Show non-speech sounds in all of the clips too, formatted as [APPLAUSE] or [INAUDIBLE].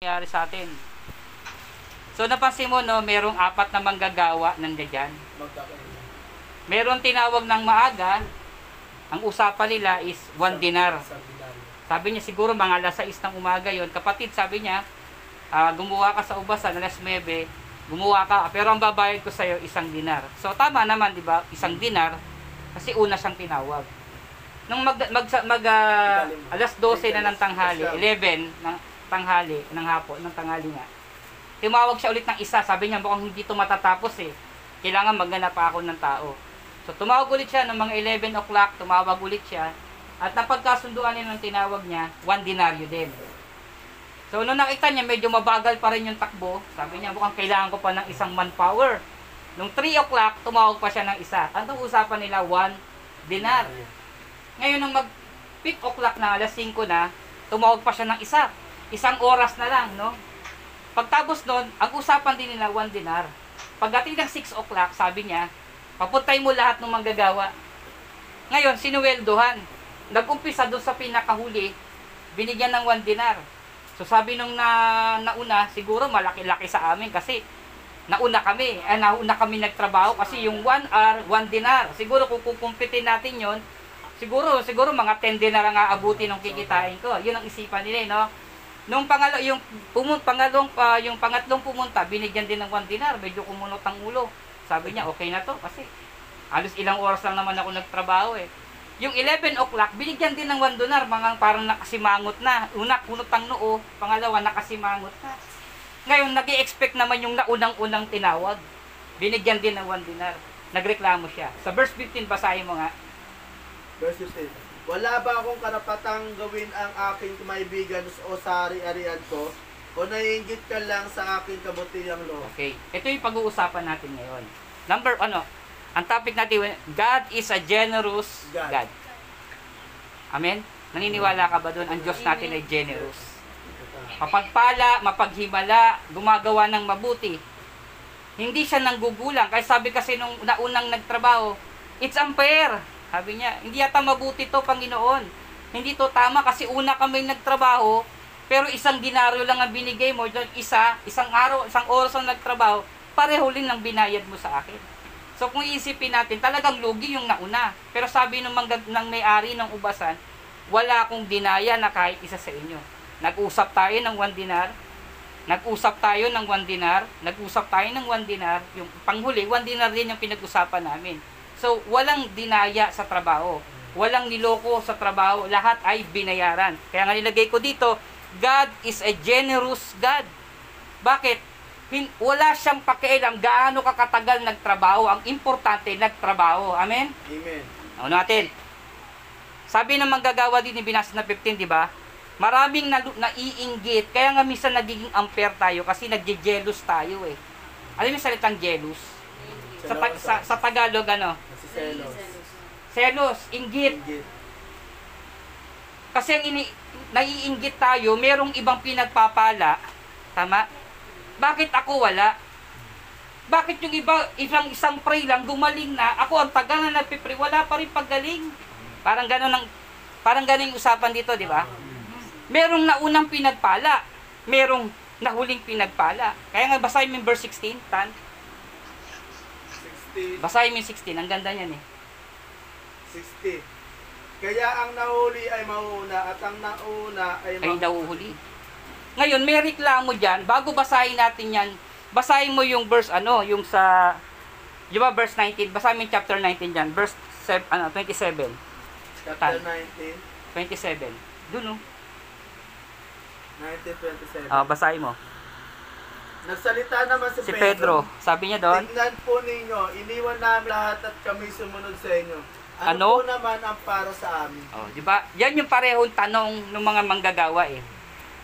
nangyari sa atin. So napansin mo no, merong apat na manggagawa nandiyan. Meron tinawag ng maaga, ang usapan nila is 1 dinar. Sa dinar. Sabi niya siguro mga alas 6 ng umaga yon. Kapatid, sabi niya, ah, gumawa ka sa ubasan, alas 9, gumawa ka, pero ang babayad ko sa'yo isang dinar. So tama naman, di ba? Isang dinar, kasi una siyang tinawag. Nung mag, mag, mag ah, alas 12 na ng tanghali, 11 ng tanghali, ng hapon, ng tanghali nga, tumawag siya ulit ng isa. Sabi niya, mukhang hindi to matatapos eh. Kailangan maghanap pa ako ng tao. So tumawag ulit siya ng mga 11 o'clock, tumawag ulit siya. At napagkasunduan nila ng tinawag niya, 1 denaryo din. So nung nakita niya, medyo mabagal pa rin yung takbo. Sabi niya, mukhang kailangan ko pa ng isang manpower. Nung 3 o'clock, tumawag pa siya ng isa. Anong usapan nila? 1 dinar. Ngayon, nung mag 5 o'clock na, alas 5 na, tumawag pa siya ng isa. Isang oras na lang, no? Pagtapos nun, ang usapan din nila 1 dinar. Pagdating ng 6 o'clock, sabi niya, papuntay mo lahat ng manggagawa. Ngayon, sinuweldohan. Nag-umpisa doon sa pinakahuli, binigyan ng 1 dinar. So sabi nung na, nauna, siguro malaki-laki sa amin kasi nauna kami, eh, nauna kami nagtrabaho kasi yung 1 hour, 1 dinar. Siguro kung kukumpitin natin yon siguro, siguro mga 10 dinar ang aabuti ng kikitain ko. Yun ang isipan nila, eh, no? Nung pangalo, yung pumun, pangalong, pa yung pangatlong pumunta, binigyan din ng 1 dinar. Medyo kumunot ang ulo. Sabi niya, okay na to kasi halos ilang oras lang naman ako nagtrabaho eh. Yung 11 o'clock, binigyan din ng 1 dinar, mga parang nakasimangot na. Una, kunot ang noo. Pangalawa, nakasimangot na. Ngayon, nag expect naman yung naunang-unang tinawag. Binigyan din ng 1 dinar. Nagreklamo siya. Sa verse 15, basahin mo nga. Verse 15. Wala ba akong karapatang gawin ang aking kaibigan o sa ari-arian ko? O naiingit ka lang sa aking kabutihang loob? Okay. Ito yung pag-uusapan natin ngayon. Number, ano, ang topic natin, God is a generous God. God. Amen? Naniniwala ka ba doon? Ang Diyos natin ay generous. Mapagpala, mapaghimala, gumagawa ng mabuti. Hindi siya nanggugulang. Kaya sabi kasi nung naunang nagtrabaho, it's unfair. Sabi niya, hindi yata mabuti to, Panginoon. Hindi to tama kasi una kami nagtrabaho, pero isang dinaryo lang ang binigay mo. Isa, isang araw, isang oras ang nagtrabaho, pareho rin ang binayad mo sa akin. So kung iisipin natin, talagang lugi yung nauna. Pero sabi ng, mga, ng may-ari ng ubasan, wala akong dinaya na kahit isa sa inyo. Nag-usap tayo ng 1 dinar, nag-usap tayo ng 1 dinar, nag-usap tayo ng 1 dinar, yung panghuli, 1 dinar din yung pinag-usapan namin. So, walang dinaya sa trabaho. Walang niloko sa trabaho. Lahat ay binayaran. Kaya nga nilagay ko dito, God is a generous God. Bakit? Hin- wala siyang pakialam gaano ka katagal nagtrabaho. Ang importante, nagtrabaho. Amen? Amen. Ano natin? Sabi ng manggagawa din ni binasa na 15, di ba? Maraming na, naiinggit. Kaya nga minsan nagiging unfair tayo kasi nagje-jealous tayo eh. Alam mo yung salitang jealous? Sa, sa, sa Tagalog, ano? Nasiselos. Selos, inggit. Inggit. Kasi ang ini, naiinggit tayo, merong ibang pinagpapala. Tama? Bakit ako wala? Bakit yung iba, isang isang pray lang, gumaling na, ako ang tagal na nagpipray, wala pa rin paggaling. Parang gano'n ang, parang gano'n yung usapan dito, di ba? Merong naunang pinagpala, merong nahuling pinagpala. Kaya nga basahin mo yung verse 16, Tan. 60. Basahin mo yung 16, ang ganda niyan eh. 60. Kaya ang nahuli ay mauna at ang nauna ay ay mauna. nauhuli. Ngayon, may reklamo dyan. Bago basahin natin yan, basahin mo yung verse, ano, yung sa, di ba, verse 19, basahin mo yung chapter 19 dyan, verse sev- ano, 27. Chapter 19, 27. Doon, no? 1927. Ah, basahin mo. Nagsalita naman si, Si Pedro, sabi niya doon, Tingnan po ninyo, iniwan namin lahat at kami sumunod sa inyo. Ano, Ano? po naman ang para sa amin? oh, di ba? Yan yung parehong tanong ng mga manggagawa eh.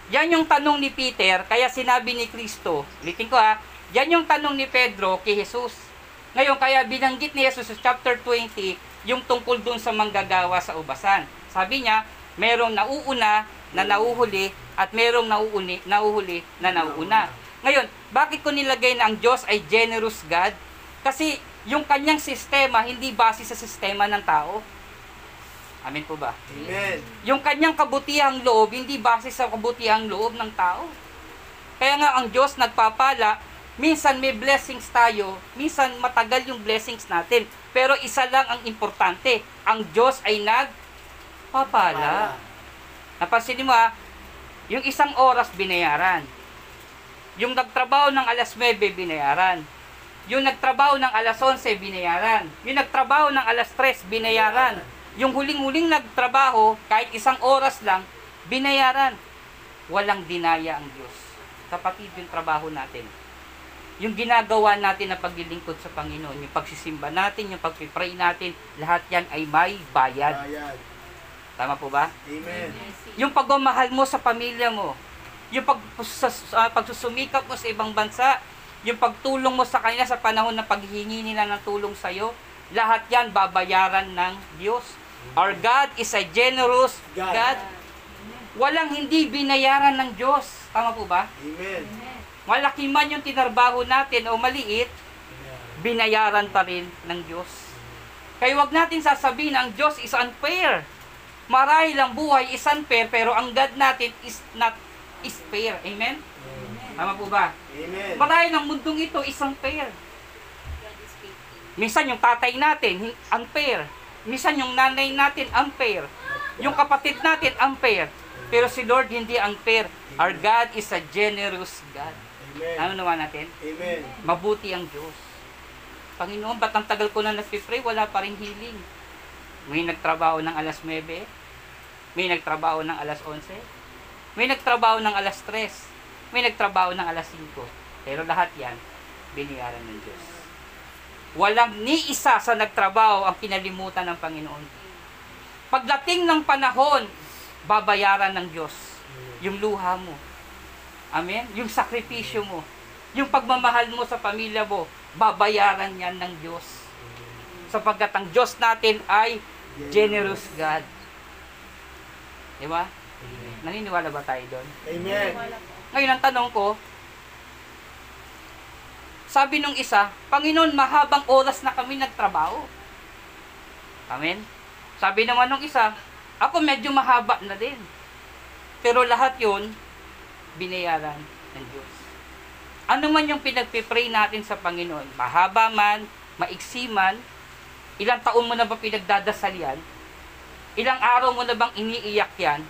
Yan yung tanong ni Peter, kaya sinabi ni Kristo, ulitin ko ha, yan yung tanong ni Pedro kay Jesus. Ngayon, kaya binanggit ni Jesus sa chapter 20, yung tungkol dun sa manggagawa sa ubasan. Sabi niya, merong nauuna na nauhuli at merong nauuni, nauhuli na nauuna. Ngayon, bakit ko nilagay na ang Diyos ay generous God? Kasi yung kanyang sistema hindi base sa sistema ng tao. Amen po ba? Amen. Yung kanyang kabutihang loob, hindi base sa kabutihang loob ng tao. Kaya nga ang Diyos nagpapala, minsan may blessings tayo, minsan matagal yung blessings natin. Pero isa lang ang importante, ang Diyos ay nagpapala. Napansin mo ha, yung isang oras binayaran. Yung nagtrabaho ng alas 9, binayaran. Yung nagtrabaho ng alas 11, binayaran. Yung nagtrabaho ng alas 3, binayaran. Yung huling-huling nagtrabaho, kahit isang oras lang, binayaran. Walang dinaya ang Diyos. Kapatid yung trabaho natin. Yung ginagawa natin na paglilingkod sa Panginoon, yung pagsisimba natin, yung pagpipray natin, lahat yan ay may bayad. Bayad. Tama po ba? Amen. Yung pagmamahal mo sa pamilya mo, yung pag, sa, sa- pagsusumikap mo sa ibang bansa, yung pagtulong mo sa kanila sa panahon na paghingi nila ng tulong sa iyo, lahat yan babayaran ng Diyos. Our God is a generous God. God. Walang hindi binayaran ng Diyos. Tama po ba? Amen. Malaki man yung tinarbaho natin o maliit, binayaran pa rin ng Diyos. Kaya wag natin sasabihin ang Diyos is unfair. Marahil ang buhay is unfair, pero ang God natin is not is fair. Amen? Tama po ba? Amen. Marahil ang mundong ito is unfair. Minsan yung tatay natin, unfair. Minsan yung nanay natin, unfair. Yung kapatid natin, unfair. Pero si Lord hindi unfair. Our God is a generous God. Amen. Ano naman natin? Amen. Mabuti ang Diyos. Panginoon, ba't ang tagal ko na nagpipray, wala pa rin healing? May nagtrabaho ng alas 9, may nagtrabaho ng alas 11, may nagtrabaho ng alas 3, may nagtrabaho ng alas 5. Pero lahat yan, biniyaran ng Diyos. Walang ni isa sa nagtrabaho ang kinalimutan ng Panginoon. Pagdating ng panahon, babayaran ng Diyos yung luha mo. Amen? Yung sakripisyo mo. Yung pagmamahal mo sa pamilya mo, babayaran yan ng Diyos. Sapagkat ang Diyos natin ay generous God. Di ba? Naniniwala ba tayo doon? Amen. Ngayon ang tanong ko, sabi nung isa, Panginoon, mahabang oras na kami nagtrabaho. Amen? Sabi naman nung isa, ako medyo mahaba na din. Pero lahat yon binayaran ng Diyos. Ano man yung pinagpipray natin sa Panginoon, mahaba man, maiksi man, ilang taon mo na ba pinagdadasal yan, ilang araw mo na bang iniiyak yan,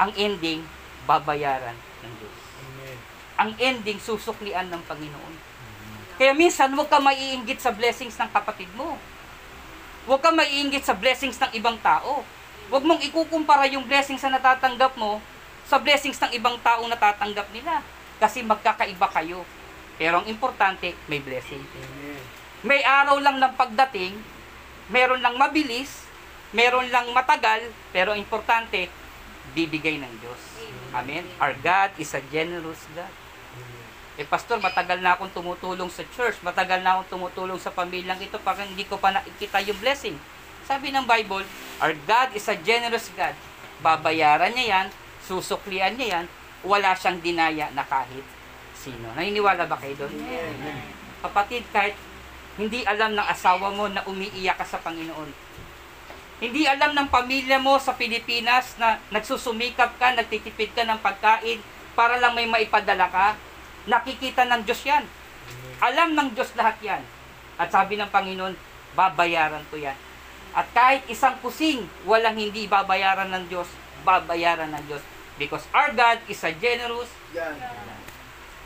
ang ending, babayaran ng Diyos. Amen. Ang ending, susuklian ng Panginoon. Kaya minsan, huwag ka maiinggit sa blessings ng kapatid mo. Huwag ka maiinggit sa blessings ng ibang tao. Huwag mong ikukumpara yung blessings na natatanggap mo sa blessings ng ibang taong natatanggap nila. Kasi magkakaiba kayo. Pero ang importante, may blessing. Amen. May araw lang ng pagdating, meron lang mabilis, meron lang matagal, pero importante, bibigay ng Diyos. Amen. Our God is a generous God. Eh, pastor, matagal na akong tumutulong sa church, matagal na akong tumutulong sa pamilyang ito, parang hindi ko pa nakikita yung blessing. Sabi ng Bible, our God is a generous God. Babayaran niya yan, susuklian niya yan, wala siyang dinaya na kahit sino. Naniniwala ba kayo doon? Kapatid, kahit hindi alam ng asawa mo na umiiyak ka sa Panginoon. Hindi alam ng pamilya mo sa Pilipinas na nagsusumikap ka, nagtitipid ka ng pagkain para lang may maipadala ka. Nakikita ng Diyos yan. Alam ng Diyos lahat yan. At sabi ng Panginoon, babayaran ko yan. At kahit isang kusing, walang hindi babayaran ng Diyos, babayaran ng Diyos. Because our God is a generous Yan.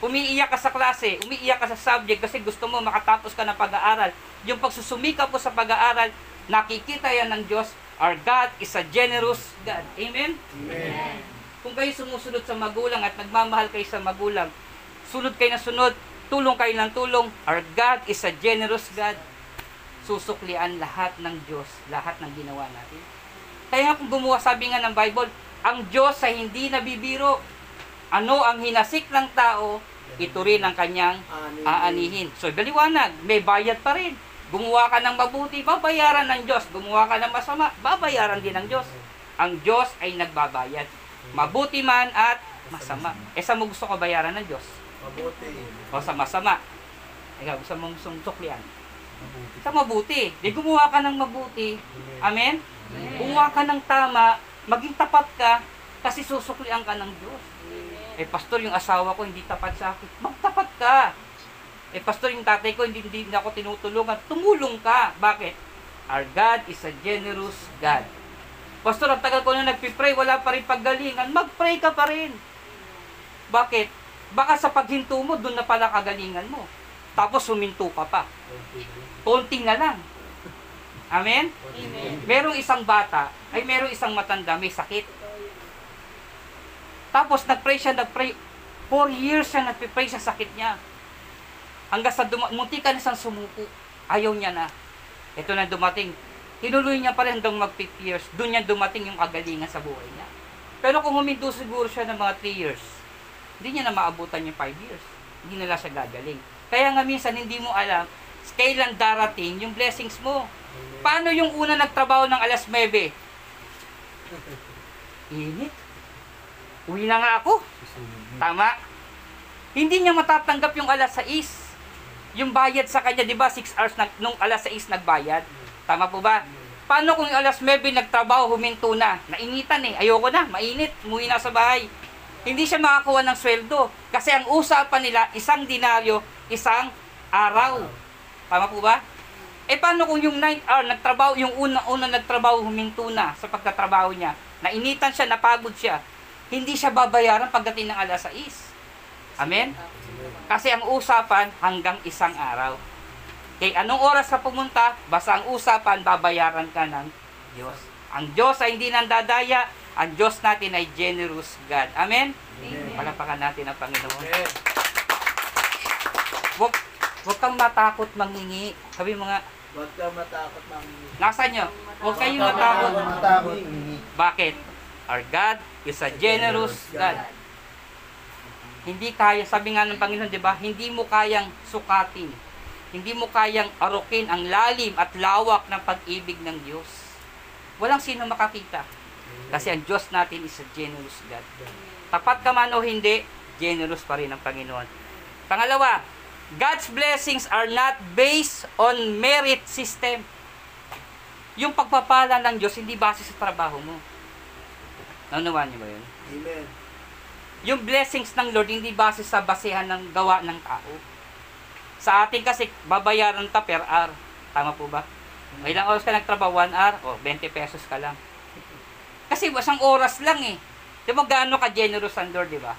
umiiyak ka sa klase, umiiyak ka sa subject kasi gusto mo makatapos ka ng pag-aaral. Yung pagsusumikap mo sa pag-aaral, nakikita yan ng Diyos. Our God is a generous God. Amen? Amen. Kung kayo sumusunod sa magulang at nagmamahal kayo sa magulang, sunod kayo na sunod, tulong kayo ng tulong, our God is a generous God. Susuklian lahat ng Diyos, lahat ng ginawa natin. Kaya nga kung gumawa, sabi nga ng Bible, ang Diyos ay hindi nabibiro. Ano ang hinasik ng tao, ito rin ang kanyang aanihin. So, baliwanag, may bayad pa rin. Gumawa ka ng mabuti, babayaran ng Diyos. Gumawa ka ng masama, babayaran din ng Diyos. Ang Diyos ay nagbabayad. Mabuti man at masama. Eh, sa mo gusto ko bayaran ng Diyos? Mabuti. O sa masama? Ikaw, gusto mong sumtuklian? Sa mabuti. Di gumawa ka ng mabuti. Amen? Gumawa ka ng tama, maging tapat ka, kasi susuklian ka ng Diyos. Eh, pastor, yung asawa ko hindi tapat sa akin. Magtapat ka. Eh, pastor, yung tatay ko hindi, hindi ako tinutulungan. Tumulong ka. Bakit? Our God is a generous God. Pastor, ang tagal ko na nagpipray, wala pa rin paggalingan. Mag-pray ka pa rin. Bakit? Baka sa paghinto mo, doon na pala kagalingan mo. Tapos huminto ka pa. Konti na lang. Amen? Amen. Merong isang bata, ay merong isang matanda, may sakit. Tapos nagpray siya, nagpray. Four years siya nagpipray sa sakit niya. Hanggang sa duma- munti ka na siyang sumuko. Ayaw niya na. Ito na dumating. Tinuloy niya pa rin hanggang mag 5 years. Doon niya dumating yung kagalingan sa buhay niya. Pero kung huminto siguro siya ng mga 3 years, hindi niya na maabutan yung 5 years. Hindi na lang siya gagaling. Kaya nga minsan hindi mo alam kailan darating yung blessings mo. Paano yung una nagtrabaho ng alas 9? [LAUGHS] Init. Uwi na nga ako. Tama. Hindi niya matatanggap yung alas 6. Yung bayad sa kanya, di ba, 6 hours nag, nung alas 6 nagbayad. Tama po ba? Paano kung alas 9 nagtrabaho, huminto na? Nainitan eh. Ayoko na, mainit. Umuwi na sa bahay. Hindi siya makakuha ng sweldo. Kasi ang usapan nila, isang dinaryo, isang araw. Tama po ba? Eh paano kung yung 9 hour nagtrabaho, yung una-una nagtrabaho huminto na sa pagtatrabaho niya. Nainitan siya, napagod siya. Hindi siya babayaran pagdating ng alas 6. Amen? Kasi ang usapan hanggang isang araw. Kaya anong oras ka pumunta, basta ang usapan, babayaran ka ng Diyos. Ang Diyos ay hindi nandadaya, ang Diyos natin ay generous God. Amen? Amen. Palapakan natin ang Panginoon. Amen. Huwag, huwag kang matakot mangingi. Sabi mga, Huwag ka matakot mangingi. nasa nyo, huwag kayong matakot. matakot. Bakit? Our God is a generous God. Hindi kaya, sabi nga ng Panginoon, di ba? Hindi mo kayang sukatin. Hindi mo kayang arukin ang lalim at lawak ng pag-ibig ng Diyos. Walang sino makakita. Kasi ang Diyos natin is a generous God. Tapat ka man o hindi, generous pa rin ang Panginoon. Pangalawa, God's blessings are not based on merit system. Yung pagpapala ng Diyos, hindi base sa trabaho mo. Naunawaan niyo ba yun? Amen. Yung blessings ng Lord, hindi base sa basehan ng gawa ng tao. Sa atin kasi, babayaran ta per hour. Tama po ba? May ilang oras ka nagtrabaho, 1 hour, o 20 pesos ka lang. Kasi isang oras lang eh. Di ba gaano ka generous ang Lord, di ba?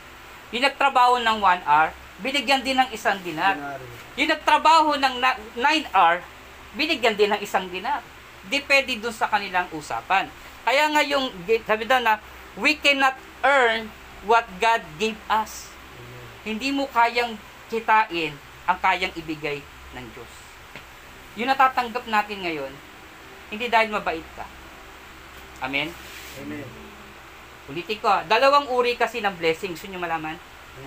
Yung nagtrabaho ng 1 hour, binigyan din ng isang dinar. Kunwari. Yung nagtrabaho ng 9 hour, binigyan din ng isang dinar. Depende dun sa kanilang usapan. Kaya nga yung, sabi daw na, we cannot earn what God gave us. Hindi mo kayang kitain ang kayang ibigay ng Diyos. Yung natatanggap natin ngayon, hindi dahil mabait ka. Amen? Amen. Ulitin ko, dalawang uri kasi ng blessing. Gusto nyo malaman?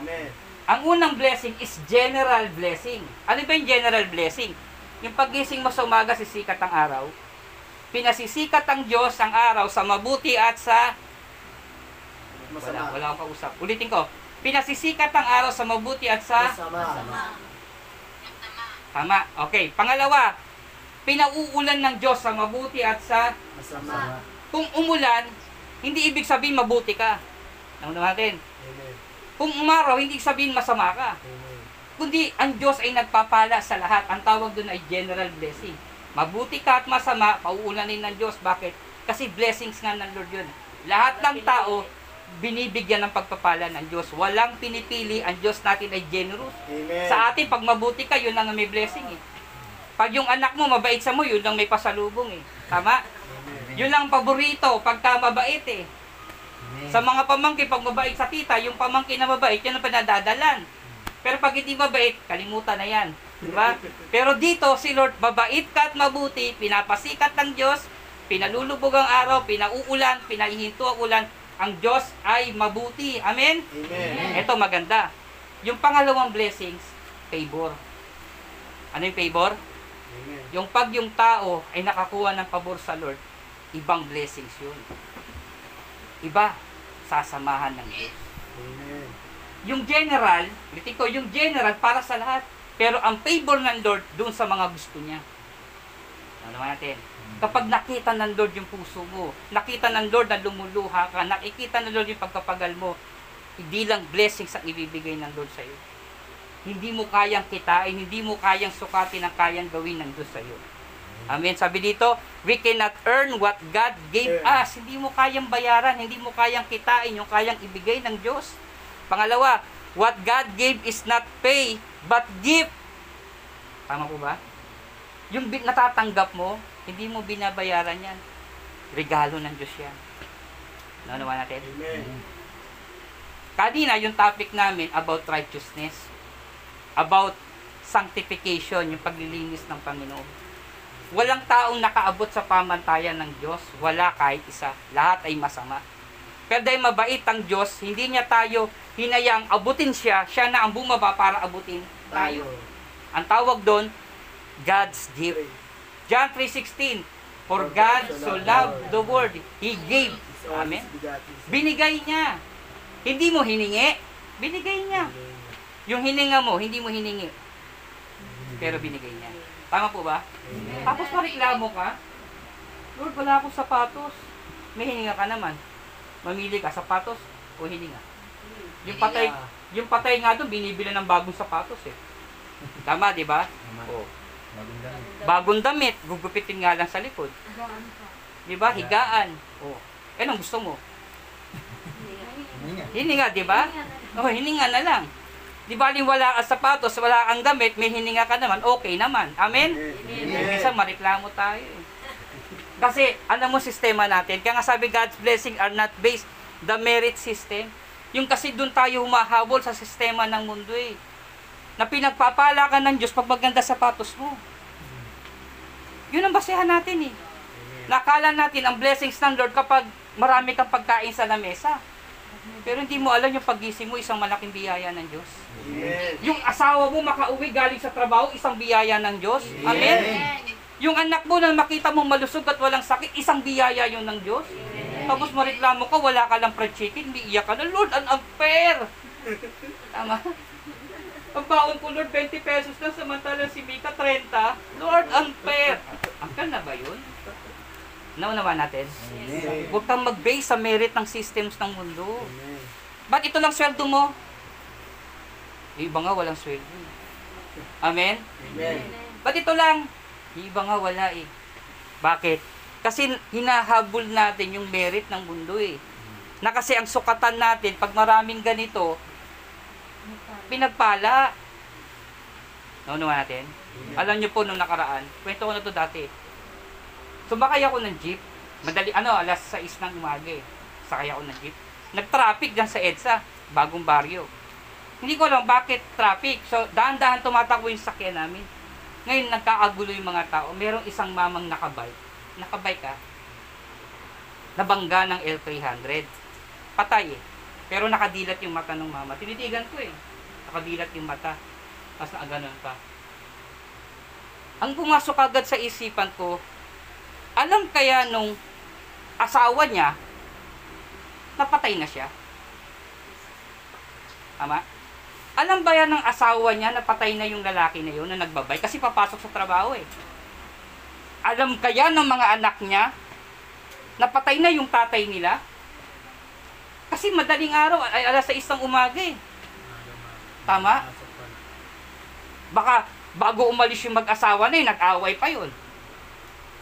Amen. Ang unang blessing is general blessing. Ano ba yung general blessing? Yung pagising mo sa umaga, sisikat ang araw. Pinasisikat ang Diyos ang araw sa mabuti at sa... Wala, Masama. wala akong kausap. Ulitin ko. Pinasisikat ang araw sa mabuti at sa... Masama. Tama. Okay. Pangalawa, pinauulan ng Diyos sa mabuti at sa... Masama. Kung umulan, hindi ibig sabihin mabuti ka. Ano natin? Amen. Kung umaraw, hindi ibig sabihin masama ka. Amen. kundi ang Diyos ay nagpapala sa lahat. Ang tawag doon ay general blessing. Mabuti ka at masama, pauulanin ng Diyos. Bakit? Kasi blessings nga ng Lord yun. Lahat ng tao, binibigyan ng pagpapala ng Diyos. Walang pinipili, ang Diyos natin ay generous. Amen. Sa atin, pag mabuti ka, yun lang ang may blessing eh. Pag yung anak mo, mabait sa mo, yun lang may pasalubong eh. Tama? Amen. Yun lang ang paborito, pagka mabait eh. Sa mga pamangkin, pag mabait sa tita, yung pamangkin na mabait, yan ang pinadadalan. Pero pag hindi mabait, kalimutan na yan. Diba? [LAUGHS] Pero dito, si Lord, mabait ka at mabuti, pinapasikat ng Diyos, pinalulubog ang araw, pinauulan, pinahihinto ang ulan, ang Diyos ay mabuti. Amen? Amen. Ito maganda. Yung pangalawang blessings, favor. Ano yung favor? Amen. Yung pag yung tao ay nakakuha ng pabor sa Lord, ibang blessings yun. Iba, sasamahan ng Diyos. Amen. Yung general, ulitin ko, yung general para sa lahat. Pero ang favor ng Lord doon sa mga gusto niya. Ano naman natin? Kapag nakita ng Lord yung puso mo, nakita ng Lord na lumuluha ka, nakikita ng Lord yung pagkapagal mo, hindi lang blessings ang ibibigay ng Lord sa iyo. Hindi mo kayang kitain, hindi mo kayang sukatin ang kayang gawin ng Diyos sa iyo. Amen. Sabi dito, we cannot earn what God gave Yeah. us. Hindi mo kayang bayaran, hindi mo kayang kitain yung kayang ibigay ng Diyos. Pangalawa, what God gave is not pay, but gift. Tama po ba? Yung natatanggap mo, hindi mo binabayaran yan. Regalo ng Diyos yan. Naunawa natin? Amen. Kanina, yung topic namin about righteousness. About sanctification, yung paglilinis ng Panginoon. Walang taong nakaabot sa pamantayan ng Diyos. Wala kahit isa. Lahat ay masama. Pero dahil mabait ang Diyos, hindi niya tayo hinayang abutin siya. Siya na ang bumaba para abutin tayo. Ang tawag doon, God's gift. John 3.16 For God so loved the world, He gave. Amen. Binigay niya. Hindi mo hiningi, binigay niya. Yung hininga mo, hindi mo hiningi. Pero binigay niya. Tama po ba? Tapos pareklamo ka, Lord, wala akong sapatos. May hininga ka naman. Mamili ka, sapatos o hininga. Yung patay, yung patay nga doon, binibili ng bagong sapatos eh. Tama, di ba? Oo. Bagong damit, gugupitin nga lang sa likod. Di ba? Higaan. Oh. Eh, anong gusto mo? Hininga, di ba? Oh, hininga na lang. Di ba wala kang sapatos, wala kang damit, may hininga ka naman, okay naman. Amen? Minsan mareklamo tayo eh. Kasi, alam mo sistema natin, kaya nga sabi God's blessing are not based the merit system. Yung kasi doon tayo humahabol sa sistema ng mundo eh. Na pinagpapala ka ng Diyos pag maganda sapatos mo. Yun ang basehan natin eh. Nakala natin ang blessings ng Lord kapag marami kang pagkain sa lamesa. Pero hindi mo alam yung pagising mo, isang malaking biyaya ng Diyos. Amen. Yung asawa mo makauwi galing sa trabaho, isang biyaya ng Diyos. Amen? Yung anak mo na makita mong malusog at walang sakit, isang biyaya yun ng Diyos. Tapos mareklamo ka, wala ka lang fried chicken, hindi iyak ka na, Lord, ang unfair. [LAUGHS] Tama? Ang baon ko, Lord, 20 pesos na, samantala si Mika, 30. Lord, unfair. Angkal na ba yun? Naunawa natin? Huwag kang mag-base sa merit ng systems ng mundo. Ba't ito lang sweldo mo? Yung iba nga walang sweldo. eh. Amen? Amen. Ba't ito lang? Iba nga wala eh. Bakit? Kasi hinahabol natin yung merit ng mundo eh. Na kasi ang sukatan natin, pag maraming ganito, pinagpala. Naunawa natin? Alam niyo po nung nakaraan, kwento ko na to dati. Sumakay ako ng jeep. Madali, ano, alas 6 ng umaga eh. Sakay ako ng jeep. Nag-traffic dyan sa EDSA, bagong baryo. Hindi ko alam bakit traffic. So, dahan-dahan tumatakbo yung sakyan namin. Ngayon, nagkakagulo yung mga tao. Merong isang mamang nakabike. Nakabike ka. Nabangga ng L300. Patay eh. Pero nakadilat yung mata ng mama. Tinitigan ko eh. Nakadilat yung mata. Tapos nakaganon pa. Ang pumasok agad sa isipan ko, alam kaya nung asawa niya, napatay na siya? Tama? Alam ba yan ng asawa niya na patay na yung lalaki na yun na nagbabay? Kasi papasok sa trabaho eh. Alam kaya ng mga anak niya na patay na yung tatay nila? Kasi madaling araw, ay alas sa isang umaga eh. Tama? Baka bago umalis yung mag-asawa na eh, nag-away pa yun.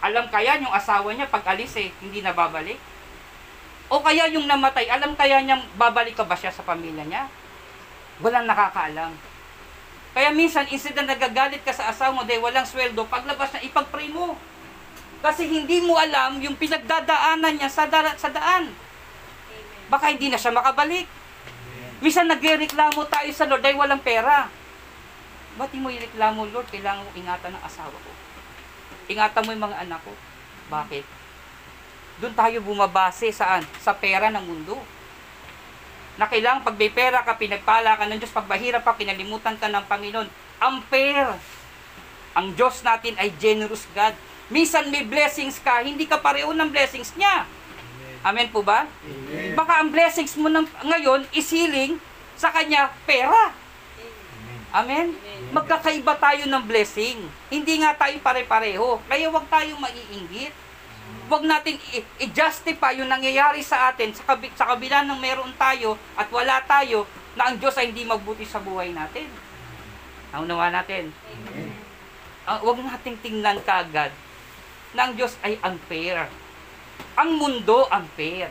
Alam kaya yung asawa niya pag alis eh, hindi na babalik? O kaya yung namatay, alam kaya niyang babalik ka ba siya sa pamilya niya? Walang nakakaalam. Kaya minsan, instead na nagagalit ka sa asawa mo dahil walang sweldo, paglabas na ipag-pray mo. Kasi hindi mo alam yung pinagdadaanan niya sa, dara- sa daan. Baka hindi na siya makabalik. Minsan nagreklamo tayo sa Lord dahil walang pera. Ba't mo ireklamo, Lord? Kailangan ko ingatan ng asawa ko. Ingatan mo yung mga anak ko. Bakit? Doon tayo bumabase saan? Sa pera ng mundo. Na kailangan pag may pera ka, pinagpala ka ng Diyos, pag mahirap ka, kinalimutan ka ng Panginoon. Unfair. Ang Diyos natin ay generous God. Minsan may blessings ka, hindi ka pareho ng blessings niya. Amen po ba? Amen. Baka ang blessings mo ng, ngayon is healing, sa kanya pera. Amen? Magkakaiba tayo ng blessing. Hindi nga tayo pare-pareho. Kaya huwag tayong maiinggit. Huwag natin i-justify yung nangyayari sa atin sa, kabi- sa kabila ng meron tayo at wala tayo na ang Diyos ay hindi magbuti sa buhay natin. Naunawa natin. Ang huwag nating tingnan kaagad na ang Diyos ay unfair. Ang mundo unfair.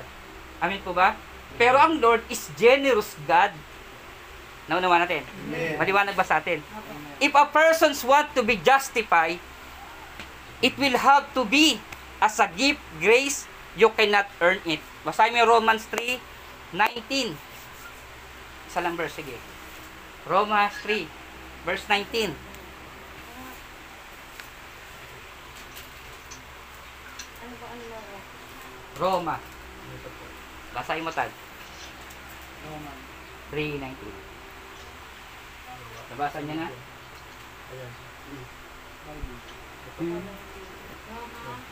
Amin po ba? Pero ang Lord is generous God. Naunawa natin. Amen. Maliwanag ba sa atin? If a person's want to be justified, it will have to be as a gift, grace, you cannot earn it. Basahin mo Romans 3, 19. Isa lang verse, sige. Romans 3, verse 19. Ano ba ano na Roma. Basahin mo tal. 3.19. Nabasa niya na?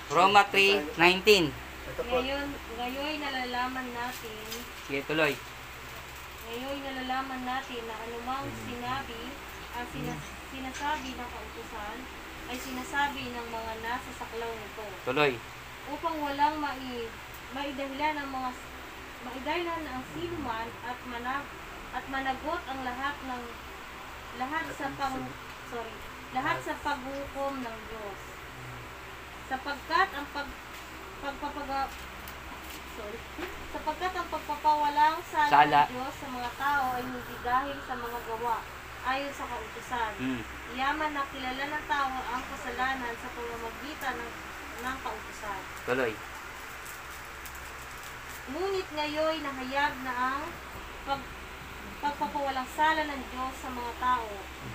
Roma 3.19. Ito po. Ngayon, ngayon nalalaman natin, Sige, tuloy. ngayon nalalaman natin na anumang sinabi, ang sinas- sinasabi ng kautusan, ay sinasabi ng mga nasa saklaw nito, Tuloy. Upang walang mai, maidahilan ng mga maidahilan ang sinuman at manag at managot ang lahat ng lahat sa pang sorry lahat sa paghukom ng Diyos sapagkat ang pag pagpapaga sorry sapagkat ang pagpapawalang sala, Sala. ng Diyos sa mga tao ay hindi dahil sa mga gawa ayon sa kautusan Mm. yaman na kilala ng tao ang kasalanan sa pamamagitan ng, ng kautusan Tuloy. Ngunit ngayon nahayag na ang pag, pagpapawalang sala ng Diyos sa mga tao,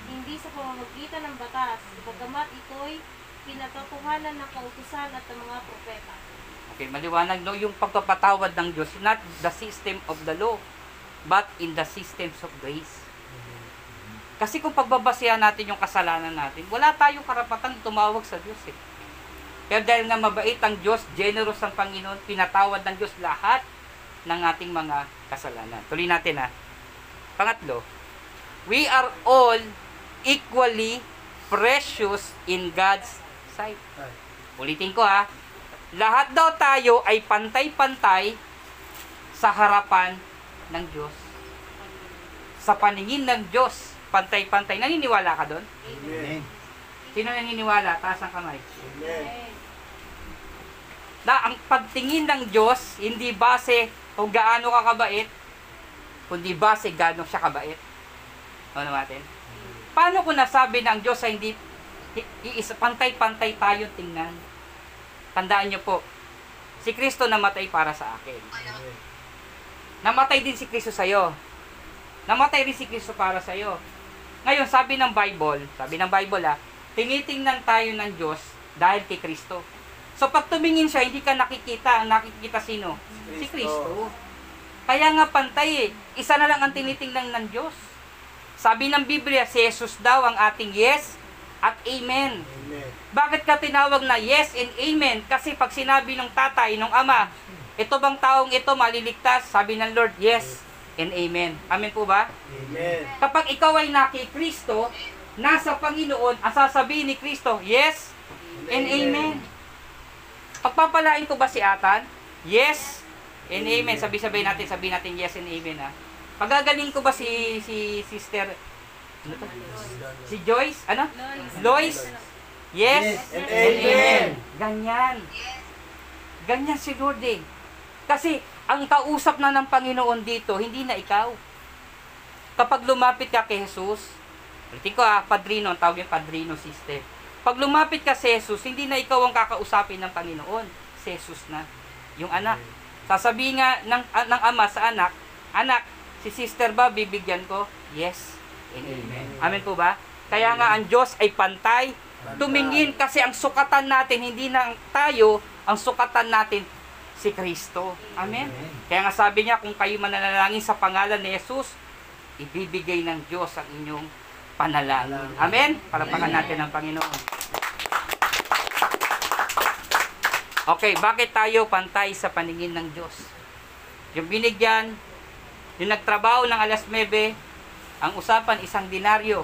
hindi sa pamamagitan ng batas, bagamat ito'y pinatotohanan ng kautusan at ng mga propeta. Okay, maliwanag no yung pagpapatawad ng Diyos, not the system of the law, but in the systems of grace. Kasi kung pagbabasihan natin yung kasalanan natin, wala tayong karapatang tumawag sa Diyos eh. Pero dahil nga mabait ang Diyos, generous ang Panginoon, pinatawad ng Diyos lahat ng ating mga kasalanan. Tuloy natin ha. Pangatlo, we are all equally precious in God's sight. Ulitin ko ha. Lahat daw tayo ay pantay-pantay sa harapan ng Diyos. Sa paningin ng Diyos, pantay-pantay. Naniniwala ka doon? Amen. Sino naniniwala? Taas ang kamay. Amen. Na ang pagtingin ng Diyos, hindi base kung gaano ka kabait, kundi base gaano siya kabait. Ano natin? Paano ko nasabi na ang Diyos ay hindi iisa pantay-pantay tayo tingnan? Tandaan niyo po, si Kristo namatay para sa akin. Namatay din si Kristo sa iyo. Namatay rin si Kristo para sa iyo. Ngayon, sabi ng Bible, sabi ng Bible ah, tinitingnan tayo ng Diyos dahil kay Kristo. So pag tumingin siya, hindi ka nakikita. Ang nakikita sino? Si Kristo. Kaya nga pantay eh. Isa na lang ang tinitingnan ng Diyos. Sabi ng Biblia, si Jesus daw ang ating yes at amen. Amen. Bakit ka tinawag na yes and amen? Kasi pag sinabi ng tatay, ng ama, ito bang taong ito maliligtas? Sabi ng Lord, yes and amen. Amen po ba? Amen. Kapag ikaw ay naki Kristo, nasa Panginoon, ang sasabihin ni Kristo, yes and amen. Pagpapalain ko ba si Atan? Yes and amen. Sabi-sabay natin, sabi natin yes and amen ha. Pagagaling ko ba si si sister ano to? Si Joyce? Ano? Lois? Yes, Yes and amen. Ganyan. Ganyan si Lord eh. Kasi ang kausap na ng Panginoon dito, hindi na ikaw. Kapag lumapit ka kay Jesus, ulitin ko ah, padrino, ang tawag yung padrino system. Pag lumapit ka sa Jesus, hindi na ikaw ang kakausapin ng Panginoon. Si Jesus na. Yung anak. Sasabihin nga ng, ah, ng ama sa anak, Anak, si sister ba bibigyan ko? Yes and amen. Amen po ba? Kaya nga ang Diyos ay pantay. Tumingin kasi ang sukatan natin, hindi na tayo, ang sukatan natin si Kristo. Amen? Kaya nga sabi niya, kung kayo mananalangin sa pangalan ni Jesus, ibibigay ng Diyos ang inyong panalangin. Amen? Palapakan natin ang Panginoon. Okay, bakit tayo pantay sa paningin ng Diyos? Yung binigyan, yung nagtrabaho ng alas 9, ang usapan isang dinaryo.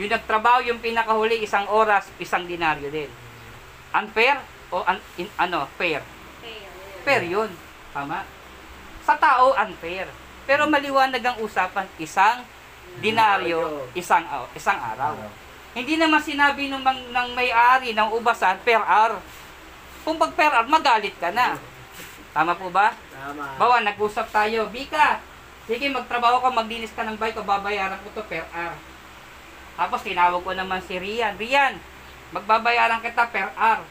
Yung nagtrabaho yung pinakahuli isang oras, isang dinaryo din. Unfair? o an, in, ano, fair. Fair. Fair yun. Tama? Sa tao, unfair. Pero maliwanag ang usapan, isang dinaryo, isang, isang araw. Hindi naman sinabi mang, ng may-ari ng ubasan, per hour. Kung pag per hour, magalit ka na. Tama po ba? Tama. Bawa, nag-usap tayo. Bika, sige magtrabaho ka, maglinis ka ng bike ko, babayaran ko to per hour. Tapos tinawag ko naman si Rian. Rian, magbabayaran kita per hour.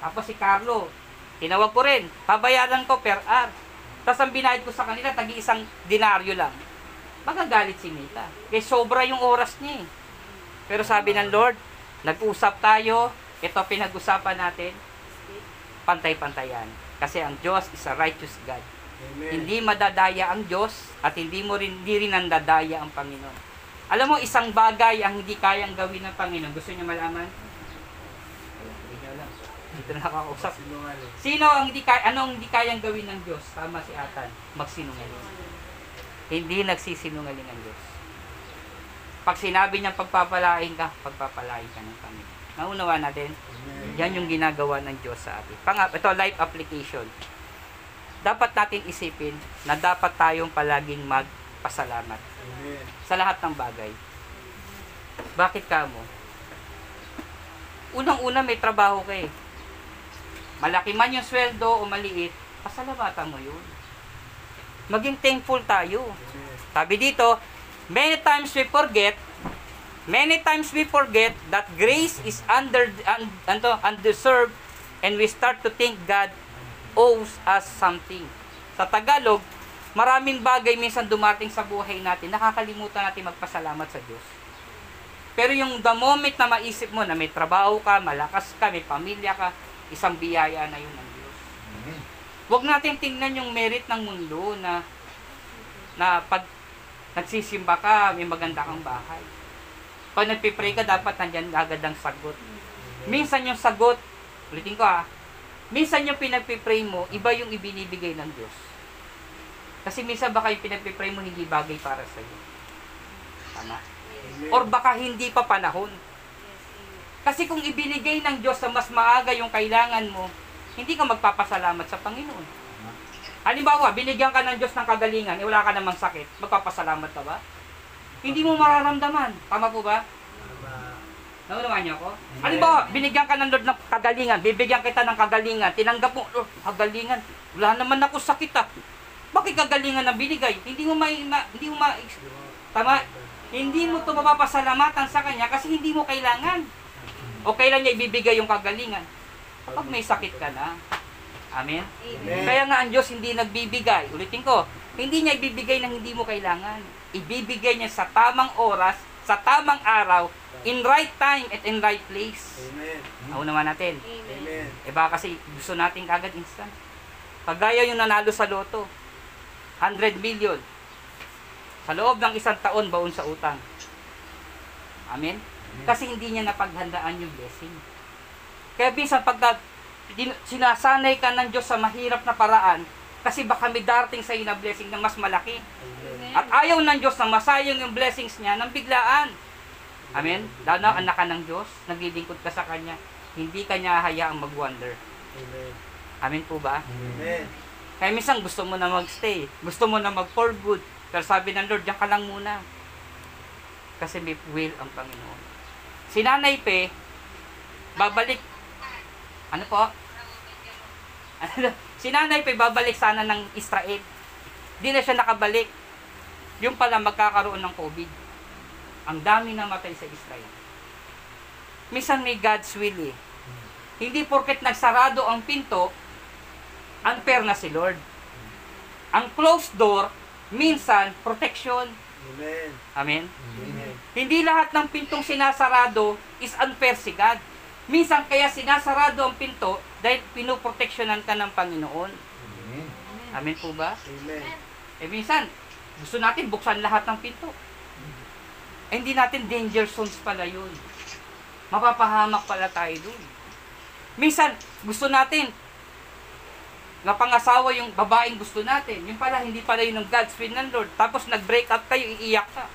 Tapos si Carlo, tinawag ko rin, babayaran ko per hour. Tapos ang binayad ko sa kanila, tagi isang dinaryo lang. Magagalit si Mita. Kaya sobra yung oras niya eh. Pero sabi ng Lord, nag-usap tayo, ito pinag-usapan natin, pantay-pantayan. Kasi ang Diyos is a righteous God. Amen. Hindi madadaya ang Diyos at hindi mo rin, hindi rin nandadaya ang Panginoon. Alam mo, isang bagay ang hindi kayang gawin ng Panginoon. Gusto niyo malaman? Dito na nakakausap. Sinungaling. Sino ang hindi kaya, anong hindi kayang gawin ng Diyos? Tama si Atan. Magsinungaling. Hindi nagsisinungaling ang Diyos. Pag sinabi niyang pagpapalain ka, pagpapalain ka ng Panginoon. Naunawa natin? Amen. Yan yung ginagawa ng Diyos sa atin. Pangap, ito life application. Dapat natin isipin na dapat tayong palaging magpasalamat Amen. sa lahat ng bagay. Bakit ka mo? Unang-una may trabaho ka eh. Malaki man yung sweldo o maliit, pasalamatan mo yun. Maging thankful tayo. Sabi dito, many times we forget, many times we forget that grace is under un, ano, undeserved and we start to think God owes us something. Sa Tagalog, maraming bagay minsan dumating sa buhay natin, nakakalimutan natin magpasalamat sa Diyos. Pero yung the moment na maisip mo na may trabaho ka, malakas ka, may pamilya ka, isang biyaya na yun ng Diyos. Huwag natin tingnan yung merit ng mundo na na pag nagsisimba ka, may maganda kang bahay. Pag nagpipray ka, dapat nandyan agad ang sagot. Minsan yung sagot, ulitin ko ah, minsan yung pinagpipray mo, iba yung ibinibigay ng Diyos. Kasi minsan baka yung pinagpipray mo hindi bagay para sa iyo. Tama? Or baka hindi pa panahon. Kasi kung ibinigay ng Diyos sa mas maaga yung kailangan mo, hindi ka magpapasalamat sa Panginoon. Halimbawa, binigyan ka ng Diyos ng kagalingan, eh wala ka namang sakit, magpapasalamat ka ba? Hindi mo mararamdaman. Tama po ba? Tama. Naunawan niyo ako? Halimbawa, binigyan ka ng Lord ng kagalingan, bibigyan kita ng kagalingan, tinanggap mo, oh, kagalingan, wala naman ako sakit ah. Bakit kagalingan na binigay? Hindi mo may, ma, hindi mo ma, tama? Hindi mo to mapapasalamatan sa Kanya kasi hindi mo kailangan. O kailan niya ibibigay yung kagalingan? Kapag may sakit ka na. Amen? Amen. Kaya nga ang Diyos hindi nagbibigay. Ulitin ko, hindi niya ibibigay ng hindi mo kailangan. Ibibigay niya sa tamang oras, sa tamang araw, in right time at in right place. Amen. Ako naman natin. Amen. Amen. Eh baka kasi gusto natin kagad instant. Kagaya yung nanalo sa loto. 100 million. Sa loob ng isang taon, baon sa utang. Amen? Kasi hindi niya napaghandaan yung blessing. Kaya minsan pag din- sinasanay ka ng Diyos sa mahirap na paraan, kasi baka may darating sa na blessing na mas malaki. Amen. At ayaw ng Diyos na masayang yung blessings niya ng biglaan. Amen? Lalo na anak ka ng Diyos, naglilingkod ka sa Kanya, hindi ka niya hayaang mag-wonder. Amen. Amen po ba? Amen. Kaya minsan gusto mo na magstay, gusto mo na mag for good, pero sabi ng Lord, diyan ka lang muna. Kasi may will ang Panginoon. Si Nanay Pe, babalik, ano po? Ano? si Nanay Pe, babalik sana ng Israel. Di na siya nakabalik. Yung pala magkakaroon ng COVID. Ang dami na matay sa Israel. Minsan may God's will eh. Hindi porket nagsarado ang pinto, unfair na si Lord. Ang closed door, minsan, protection. Amen. Amen? Amen. Hindi lahat ng pintong sinasarado is unfair si God. Minsan kaya sinasarado ang pinto dahil pinoproteksyonan ka ng Panginoon. Amen po ba? Amen. Eh minsan, gusto natin buksan lahat ng pinto. Eh, hindi natin danger zones pala yun. Mapapahamak pala tayo dun. Minsan, gusto natin na pangasawa yung babaeng gusto natin. Yung pala, hindi pala yun ng God's will ng Lord. Tapos nag-break up kayo, iiyak ka.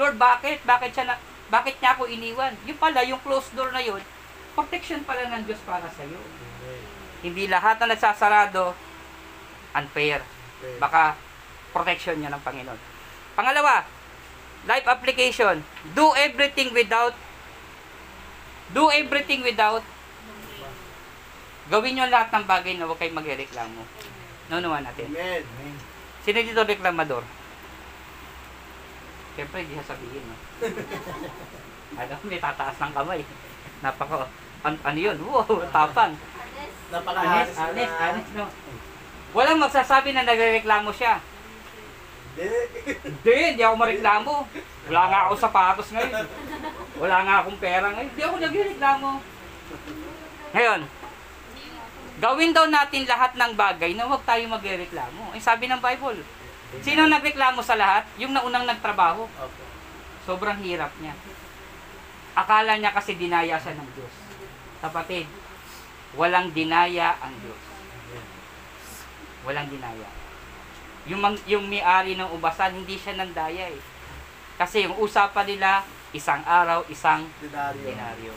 Lord, bakit? Bakit siya na, bakit niya ako iniwan? Yung pala, yung closed door na yun, protection pala ng Diyos para sa iyo. Hindi lahat na nagsasarado unfair. Baka protection niya ng Panginoon. Pangalawa, life application. Do everything without do everything without gawin niyo lahat ng bagay na huwag kayong magreklamo. Naunawan natin. Amen. Sino dito reklamador? Siyempre, hindi sasabihin, no? [LAUGHS] Alam, may tataas ng kamay. Napaka, an, ano yun? Wow, tapang. Napakahalis Honest, honest, honest, no? Walang magsasabi na nagreklamo siya. Hindi. Hindi, hindi ako mareklamo. Wala nga ako sapatos ngayon. Wala nga akong pera ngayon. Hindi ako nagreklamo. Ngayon, gawin daw natin lahat ng bagay na huwag tayo magreklamo. Ay sabi ng Bible, sino nagreklamo sa lahat? Yung naunang nagtrabaho. Opo. Sobrang hirap niya. Akala niya kasi dinaya siya ng Diyos. Kapatid, walang dinaya ang Diyos. Walang dinaya. Yung, mang, yung may-ari ng ubasan, hindi siya nandaya eh. Kasi yung usapan nila, isang araw, isang Denaryo. denaryo.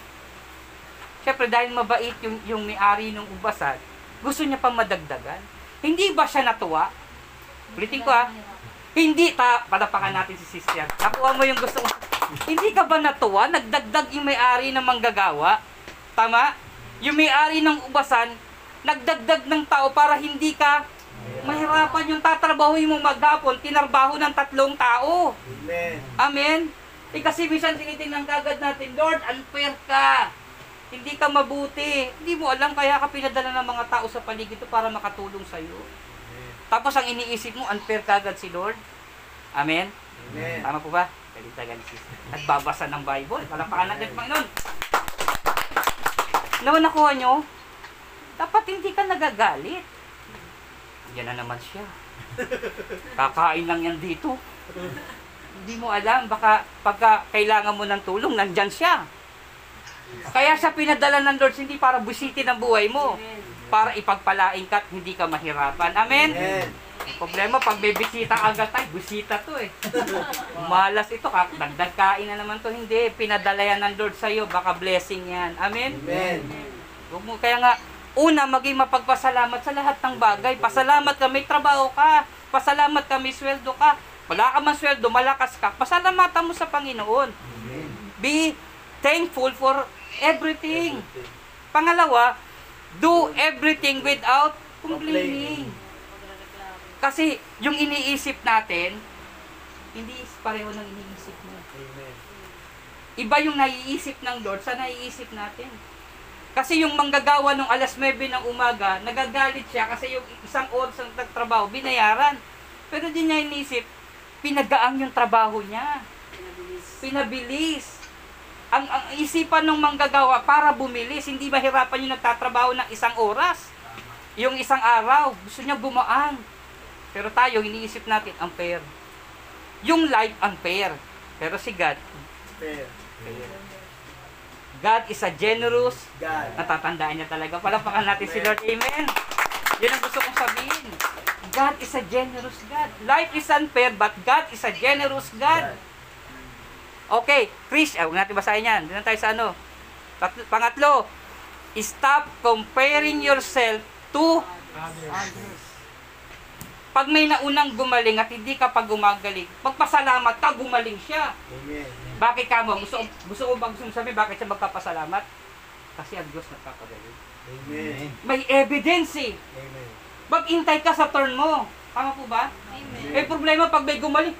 Siyempre, dahil mabait yung, yung may-ari ng ubasan, gusto niya pang madagdagan. Hindi ba siya natuwa? Ulitin ko ah, hindi, ta, palapakan natin si sister. Nakuha mo yung gusto mo. Hindi ka ba natuwa? Nagdagdag yung may-ari ng manggagawa. Tama? Yung may-ari ng ubasan, nagdagdag ng tao para hindi ka mahirapan yung tatrabahuin mo maghapon, tinarbaho ng tatlong tao. Amen. Amen? Eh kasi minsan tinitingnan kagad natin, Lord, unfair ka. Hindi ka mabuti. Hindi mo alam kaya ka pinadala ng mga tao sa paligid to para makatulong sa iyo. Tapos ang iniisip mo, unfair kagad si Lord. Amen? Amen. Tama po ba? Galita galit sis. Nagbabasa ng Bible. Palapakan natin, Panginoon. Naman nakuha nyo? Dapat hindi ka nagagalit. Yan na naman siya. Kakain lang yan dito. Hindi mo alam, baka pagka kailangan mo ng tulong, nandyan siya. Kaya siya pinadala ng Lord, hindi para busitin ang buhay mo. Para ipagpalain ka at hindi ka mahirapan. Amen? Amen. Problema, pag may bisita agad tayo, bisita to eh. Malas ito, dagdag kain na naman to. Hindi, pinadala yan ng Lord sa'yo, baka blessing yan. Amen? Amen. Huwag mo, kaya nga, una, maging mapagpasalamat sa lahat ng bagay. Pasalamat ka, may trabaho ka. Pasalamat ka, may sweldo ka. Wala ka man sweldo, malakas ka. Pasalamatan mo sa Panginoon. Amen. Be thankful for everything. Pangalawa, do everything without complaining. Kasi yung iniisip natin, hindi pareho ng iniisip mo. Amen. Iba yung naiisip ng Lord sa naiisip natin. Kasi yung manggagawa nung alas 9 ng umaga, nagagalit siya kasi yung isang oras ng nagtrabaho, binayaran. Pero di niya iniisip, pinagaang yung trabaho niya. Pinabilis. Ang, ang isipan ng manggagawa para bumilis, hindi mahirapan yung nagtatrabaho ng isang oras. Yung isang araw, gusto niya bumaan. Pero tayo, iniisip natin, unfair. Yung life, unfair. Pero si God, Fair. God is a generous God. natatandaan niya talaga. Palapakan natin si Lord. Amen. Yun ang gusto kong sabihin. God is a generous God. Life is unfair, but God is a generous God. Okay, Chris, ah, huwag natin basahin yan. Doon tayo sa ano. Tatlo, pangatlo, stop comparing yourself to others. Pag may naunang gumaling at hindi ka pa gumagaling, magpasalamat ka, gumaling siya. Amen. Bakit ka mo? Gusto, gusto mo ba gusto mo sabihin bakit siya magpapasalamat? Kasi ang Diyos nagpapagaling. Amen. May evidence eh. Amen. Maghintay ka sa turn mo. Tama po ba? Amen. Eh problema pag may gumaling.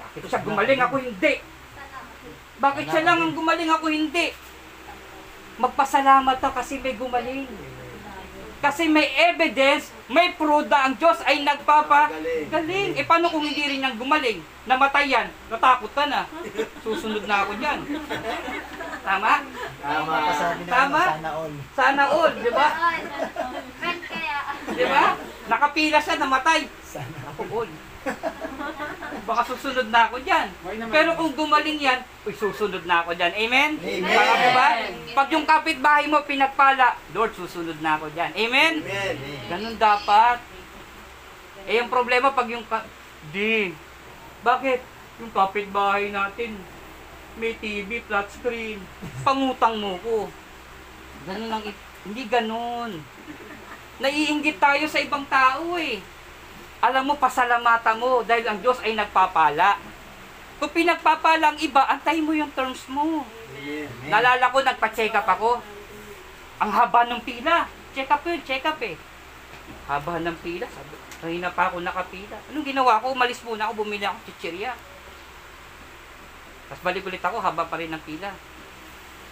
Bakit siya gumaling ako hindi? Bakit siya lang ang gumaling ako hindi? Magpasalamat ka kasi may gumaling. Kasi may evidence, may pruda ang Diyos ay nagpapagaling. Eh paano kung hindi rin niyang gumaling? Namatay yan, natakot ka na. Susunod na ako dyan. Tama? Tama. Tama? sana all. Sana all, di ba? Di ba? Nakapila siya, namatay. Sana all. [LAUGHS] Baka susunod na ako dyan. Pero kung gumaling yan, uy, susunod na ako dyan. Amen? Amen. Tama po ba? Pag yung kapitbahay mo pinagpala, Lord, susunod na ako dyan. Amen? Amen. Ganun dapat. Eh, yung problema pag yung... Ka- Di. Bakit? Yung kapitbahay natin, may TV, flat screen, pangutang mo ko. Ganun ang, i- hindi ganun. Naiinggit tayo sa ibang tao eh. Alam mo, pasalamatan mo dahil ang Diyos ay nagpapala. Kung pinagpapala ang iba, antayin mo yung terms mo. Amen. Nalala ko, nagpa-check up ako. Ang haba ng pila. Check up yun, check up eh. Haba ng pila. Sabi, kanina pa ako nakapila. Anong ginawa ko? Umalis muna ako, bumili ako chichirya. Tapos balik ulit ako, haba pa rin ng pila.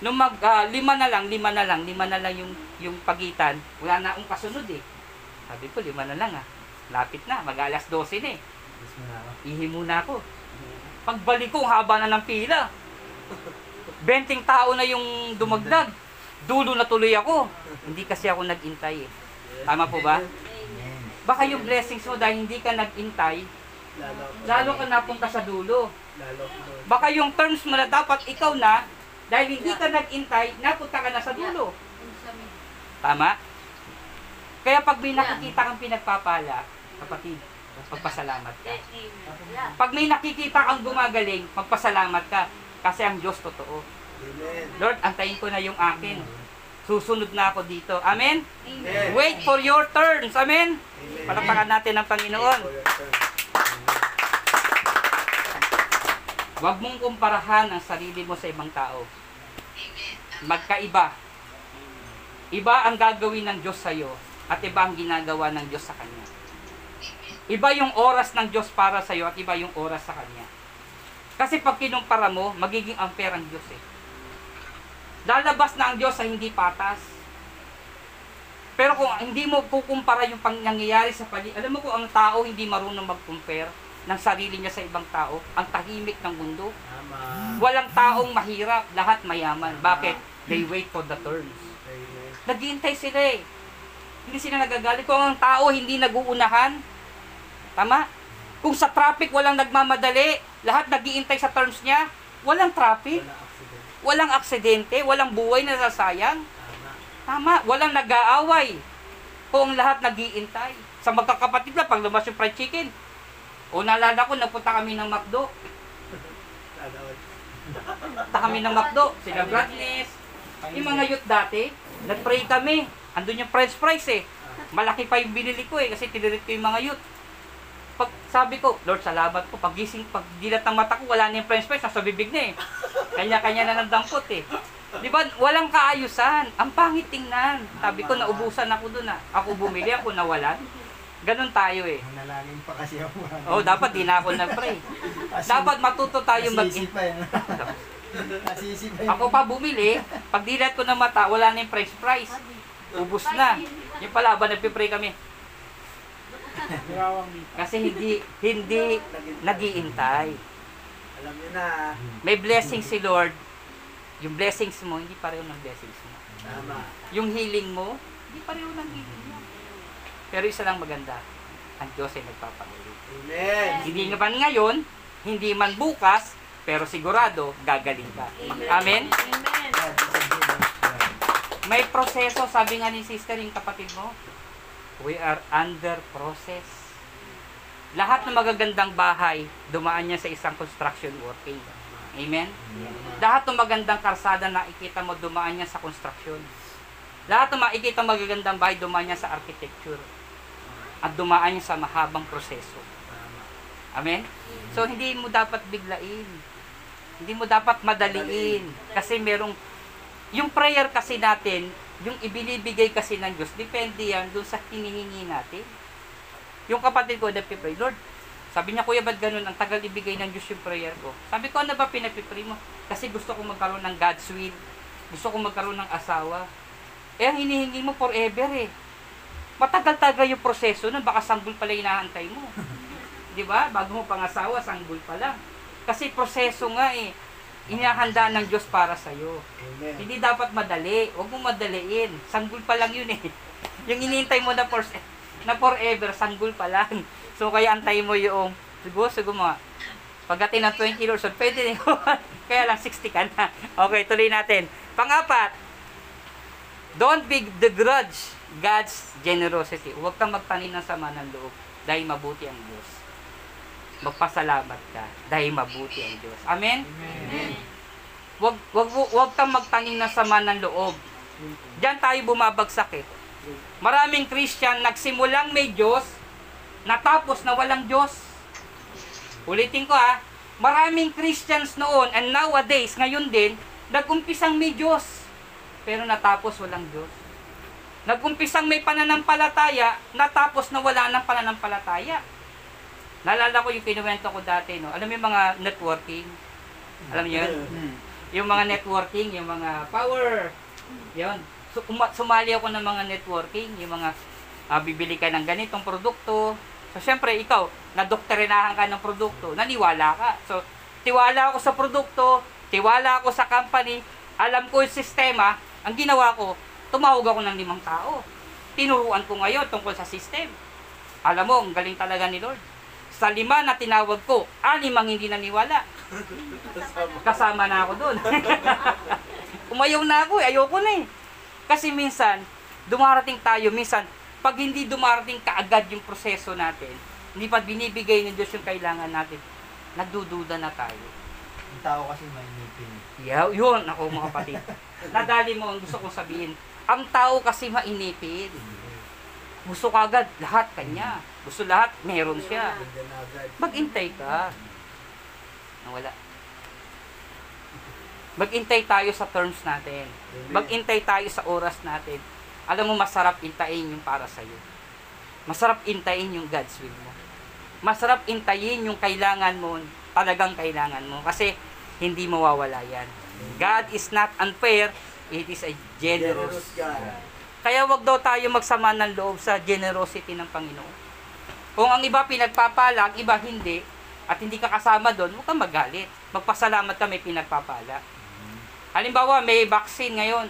Nung mag, ah, lima na lang, lima na lang, lima na lang yung, yung pagitan, wala na akong kasunod eh. Sabi ko, lima na lang ah. Lapit na, mag alas 12 na eh. Ihi muna ako. Pagbalik ko, haba na ng pila. Benting tao na yung dumagdag. Dulo na tuloy ako. Hindi kasi ako nag-intay eh. Tama po ba? Baka yung blessings mo dahil hindi ka nag-intay, Lalo, ka napunta sa dulo. Baka yung terms mo na dapat ikaw na, dahil hindi ka nag-intay, napunta ka na sa dulo. Tama? Kaya pag may nakikita kang pinagpapala, kapatid, magpasalamat ka. Pag may nakikita kang gumagaling, magpasalamat ka. Kasi ang Diyos totoo. Amen. Lord, antayin ko na yung akin. Susunod na ako dito. Amen? Amen. Wait for your turns. Amen? Amen. Palapakan natin ang Panginoon. Huwag mong kumparahan ang sarili mo sa ibang tao. Magkaiba. Iba ang gagawin ng Diyos sa iyo at iba ang ginagawa ng Diyos sa Kanya. Iba yung oras ng Diyos para sa iyo at iba yung oras sa Kanya. Kasi pag kinumpara mo, magiging unfair ang Diyos eh. Lalabas na ang Diyos sa hindi patas. Pero kung hindi mo kukumpara yung pang nangyayari sa pali, alam mo kung ang tao hindi marunong mag-compare ng sarili niya sa ibang tao, ang tahimik ng mundo. Tama. Walang taong mahirap, lahat mayaman. Bakit? They wait for the turns. Naghihintay sila eh. Hindi sila nagagalit. Kung ang tao hindi naguunahan, tama? Kung sa traffic walang nagmamadali, lahat nagiintay sa turns niya, walang traffic, walang aksidente, walang buhay na nasasayang. Tama. Tama, walang nag-aaway. Kung lahat nagiintay. Sa magkakapatid na, pag lumabas yung fried chicken, o naalala ko, napunta kami ng McDo. Punta kami ng McDo. Sila Bradley's. Yung mga youth dati, nag-pray kami. Andun yung french fries eh. Malaki pa yung binili ko eh, kasi tinirit ko yung mga youth. Pag sabi ko, Lord, salamat po. Pag gising, pag dilat ng mata ko, wala na yung french fries, nasa bibig na eh. Kanya-kanya na ng dampot eh. Di ba, walang kaayusan. Ang pangit tingnan. Sabi ko, naubusan ako dun ah. Ako bumili, ako nawalan. Ganon tayo eh. Nalangin pa kasi ako. Oh, dapat di na ako nag-pray. Dapat matuto tayo mag Nasisi pa yan. [LAUGHS] Nasisi pa yan. Ako pa bumili, pag dilat ko ng mata, wala na yung french fries. Ubus na. Yung pala, ba nagpipray kami? Kasi hindi, hindi nagiintay. Alam niyo na. May blessing si Lord. Yung blessings mo, hindi pareho ng blessings mo. Tama. Yung healing mo, hindi pareho ng healing mo. Pero isa lang maganda, ang Diyos ay nagpapagaling. Amen. Hindi naman ngayon, hindi man bukas, pero sigurado, gagaling ka. Amen? Amen. May proseso, sabi nga ni sister, yung kapatid mo, we are under process. Lahat ng magagandang bahay, dumaan niya sa isang construction working. Amen? Lahat ng magandang karsada na ikita mo, dumaan niya sa construction. Lahat ng makikita magagandang bahay, dumaan niya sa architecture. At dumaan niya sa mahabang proseso. Amen? So, hindi mo dapat biglain. Hindi mo dapat madaliin. Kasi merong, yung prayer kasi natin, yung ibinibigay kasi ng Diyos, depende yan dun sa hinihingi natin. Yung kapatid ko, nagpipray, Lord, sabi niya, Kuya, ba't ganun? Ang tagal ibigay ng Diyos yung prayer ko. Sabi ko, ano ba pinagpipray mo? Kasi gusto ko magkaroon ng God's will. Gusto ko magkaroon ng asawa. Eh, ang hinihingi mo forever eh. Matagal-tagal yung proseso nun, baka sanggol pala inaantay mo. [LAUGHS] Di ba? Bago mo pangasawa, sanggol pa lang. Kasi proseso nga eh. Inahanda ng Diyos para sa'yo. Amen. Hindi dapat madali. Huwag mo madaliin. Sanggol pa lang yun eh. [LAUGHS] Yung inintay mo na, for, na forever, sanggol pa lang. So, kaya antay mo yung, siguro, siguro mga, pagdating ng 20 years old, pwede rin. [LAUGHS] Kaya lang 60 ka na. Okay, tuloy natin. Pangapat, don't be begrudge God's generosity. Huwag kang magtanim ng sama ng loob dahil mabuti ang Diyos. Magpasalamat ka dahil mabuti ang Diyos. Amen? Amen. wag, wag, wag kang magtanim ng sama ng loob. Diyan tayo bumabagsak eh. Maraming Christian nagsimulang may Diyos, natapos na walang Diyos. Ulitin ko ha, maraming Christians noon and nowadays, ngayon din, nagumpisang may Diyos, pero natapos walang Diyos. Nagumpisang may pananampalataya, natapos na wala ng pananampalataya. Naalala ko yung kinuwento ko dati, no? Alam mo yung mga networking? Alam niyo yun? Yung mga networking, yung mga power. Yun. So, uma- sumali ako ng mga networking, yung mga ah, bibili ka ng ganitong produkto. So, syempre, ikaw, nadoktrinahan ka ng produkto, naniwala ka. So, tiwala ako sa produkto, tiwala ako sa company, alam ko yung sistema, ang ginawa ko, tumawag ako ng limang tao. Tinuruan ko ngayon tungkol sa system. Alam mo, ang galing talaga ni Lord. Sa lima na tinawag ko, anim ang hindi naniwala. Kasama na ako doon. [LAUGHS] Umayaw na ako eh, ayoko na eh. Kasi minsan, dumarating tayo, minsan, pag hindi dumarating kaagad yung proseso natin, hindi pa binibigay ng Diyos yung kailangan natin, nagdududa na tayo. Ang tao kasi may ngipin. Yeah, yun, ako mga kapatid. [LAUGHS] Nadali mo ang gusto kong sabihin. Ang tao kasi mainipid. Gusto kagad, lahat kanya. Gusto lahat, meron siya. Agad. Mag-intay ka. Nawala. Mag-intay tayo sa terms natin. Mag-intay tayo sa oras natin. Alam mo, masarap intayin yung para sa'yo. Masarap intayin yung God's will mo. Masarap intayin yung kailangan mo, talagang kailangan mo. Kasi, hindi mawawala yan. God is not unfair, it is a generous. Generous God. Kaya wag daw tayo magsama ng loob sa generosity ng Panginoon. Kung ang iba pinagpapala, ang iba hindi, at hindi ka kasama doon, huwag kang magalit. Magpasalamat ka may pinagpapala. Halimbawa, may vaccine ngayon.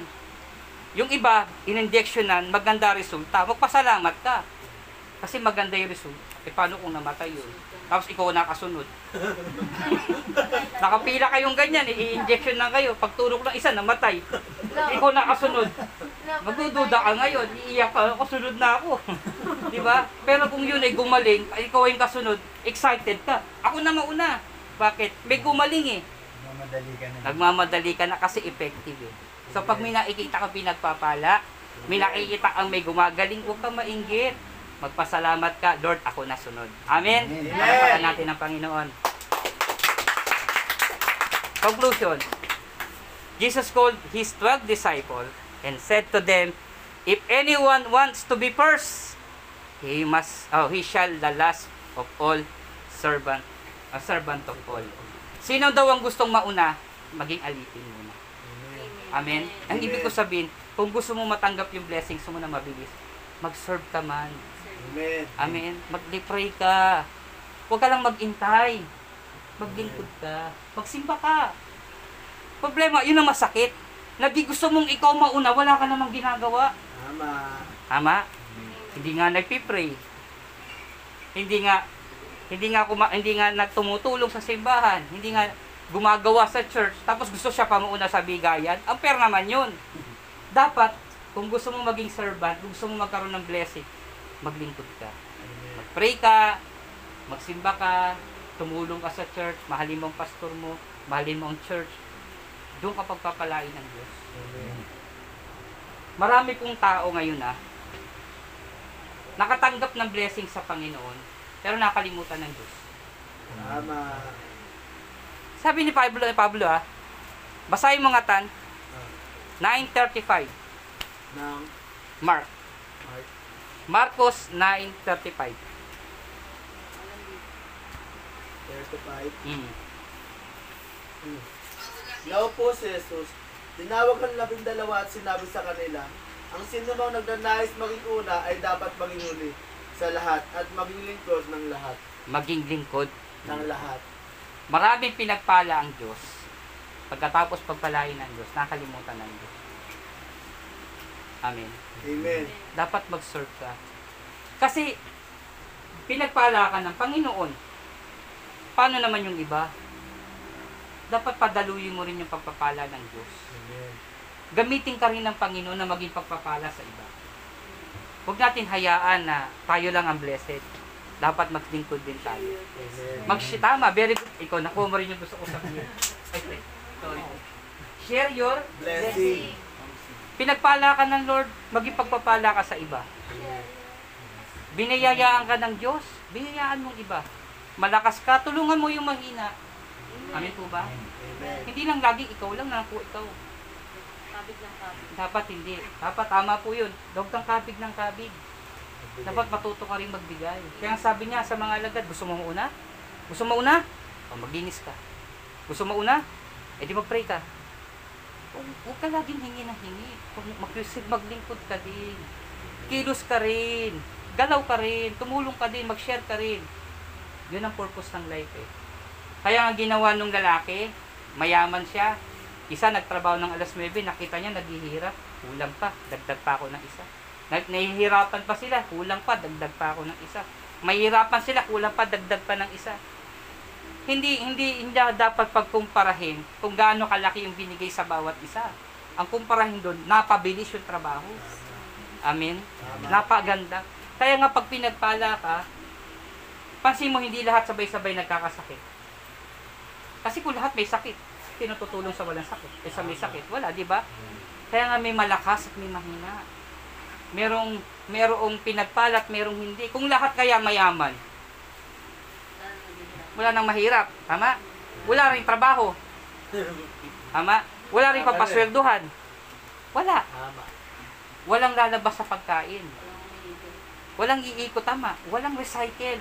Yung iba, in-injectionan, maganda resulta. Magpasalamat ka. Kasi maganda yung result. E paano kung namatay yun? Tapos ikaw nakasunod. [LAUGHS] Nakapila kayong ganyan, i-injection na kayo. Pagturok ng isa, namatay. Ikaw nakasunod. Magdududa ka ngayon, iiyak ka, ako sunod na ako. [LAUGHS] Di ba? Pero kung yun ay gumaling, ikaw ay kasunod, excited ka. Ako na mauna. Bakit? May gumaling eh. Mamadali ka na. Nagmamadali ka na kasi effective eh. So pag may nakikita ka pinagpapala, may nakikita kang may gumagaling, huwag kang mainggit. Magpasalamat ka, Lord, ako na sunod. Amen? Amen. Palapakan natin ang Panginoon. Conclusion. Jesus called his 12 disciples and said to them, If anyone wants to be first, he must, oh, he shall the last of all servant, a servant of all. Sino daw ang gustong mauna, maging alipin muna. Amen? Ang ibig ko sabihin, kung gusto mo matanggap yung blessings mo na mabilis, mag-serve ka man. Amen. Amen? Mag-pray ka. Huwag ka lang mag-intay. Maglingkod ka. Magsimba ka. Problema, yun ang masakit. Nagi gusto mong ikaw mauna, wala ka namang ginagawa. Tama. Tama? Hindi nga nagpipray. Hindi nga hindi nga kuma, hindi nga nagtumutulong sa simbahan, hindi nga gumagawa sa church, tapos gusto siya pa mauna sa bigayan. Ang fair naman 'yun. Dapat kung gusto mo maging servant, kung gusto mo magkaroon ng blessing, maglingkod ka. Mag-pray ka, magsimba ka, tumulong ka sa church, mahalin mo ang pastor mo, mahalin mo ang church. Doon ka pagpapalain ng Diyos. Marami pong tao ngayon ah, nakatanggap ng blessing sa Panginoon, pero nakalimutan ng Diyos. Tama. Sabi ni Pablo, ni Pablo ah, basahin mo nga tan, 9.35, Ng Mark. Mark. Marcos 9.35. 35. Mm. Naupo si Jesus. Tinawag ang labing dalawa at sinabi sa kanila, ang sino mang nagnanais maging una ay dapat maging huli sa lahat at maging lingkod ng lahat. Maging lingkod. Ng lahat. Maraming pinagpala ang Diyos. Pagkatapos pagpalain ng Diyos, nakalimutan ng Diyos. Amen. Amen. Dapat mag-serve ka. Kasi, pinagpala ka ng Panginoon. Paano naman yung iba? Dapat padaluyin mo rin yung pagpapala ng Diyos. Amen. Gamitin ka rin ng Panginoon na maging pagpapala sa iba. Huwag natin hayaan na tayo lang ang blessed. Dapat maglingkod din tayo. Amen. Mag tama, very good. Ikaw, nakuha mo rin yung gusto ko. Ay, ay, sorry. Share your Blessing. Pinagpala ka ng Lord, maging pagpapala ka sa iba. Binayayaan ka ng Diyos, binayaan mong iba. Malakas ka, tulungan mo yung mahina. Amen po ba? Amen. Hindi lang lagi ikaw lang na po ikaw. Kabig ng kabig. Dapat hindi. Dapat tama po yun. Huwag kang kabig ng kabig. Dapat matuto ka rin magbigay. Kaya sabi niya sa mga alagad, gusto mo una? Gusto mo una? O maglinis ka. Gusto mo una? E di mag-pray ka. Huwag ka laging hingi na hingi. Kung maglingkod ka din. Kilos ka rin. Galaw ka rin. Tumulong ka din. Mag-share ka rin. Yun ang purpose ng life eh. Kaya nga ginawa nung lalaki, mayaman siya. Isa nagtrabaho ng alas 9, nakita niya naghihirap. Kulang pa, dagdag pa ako ng isa. Nahihirapan pa sila, kulang pa, dagdag pa ako ng isa. Mahirapan sila, kulang pa, dagdag pa ng isa. Hindi hindi hindi dapat pagkumparahin kung gaano kalaki yung binigay sa bawat isa. Ang kumparahin doon, napabilis yung trabaho. Amen. Napaganda. Kaya nga pag pinagpala ka, pansin mo hindi lahat sabay-sabay nagkakasakit. Kasi kung lahat may sakit, tinututulong sa walang sakit. Eh sa may sakit, wala, di ba? Kaya nga may malakas at may mahina. Merong merong pinagpalat, merong hindi. Kung lahat kaya mayaman, wala nang mahirap. Tama? Wala rin trabaho. Tama? Wala rin papasweldohan. Wala. Walang lalabas sa pagkain. Walang iikot tama. Walang recycle.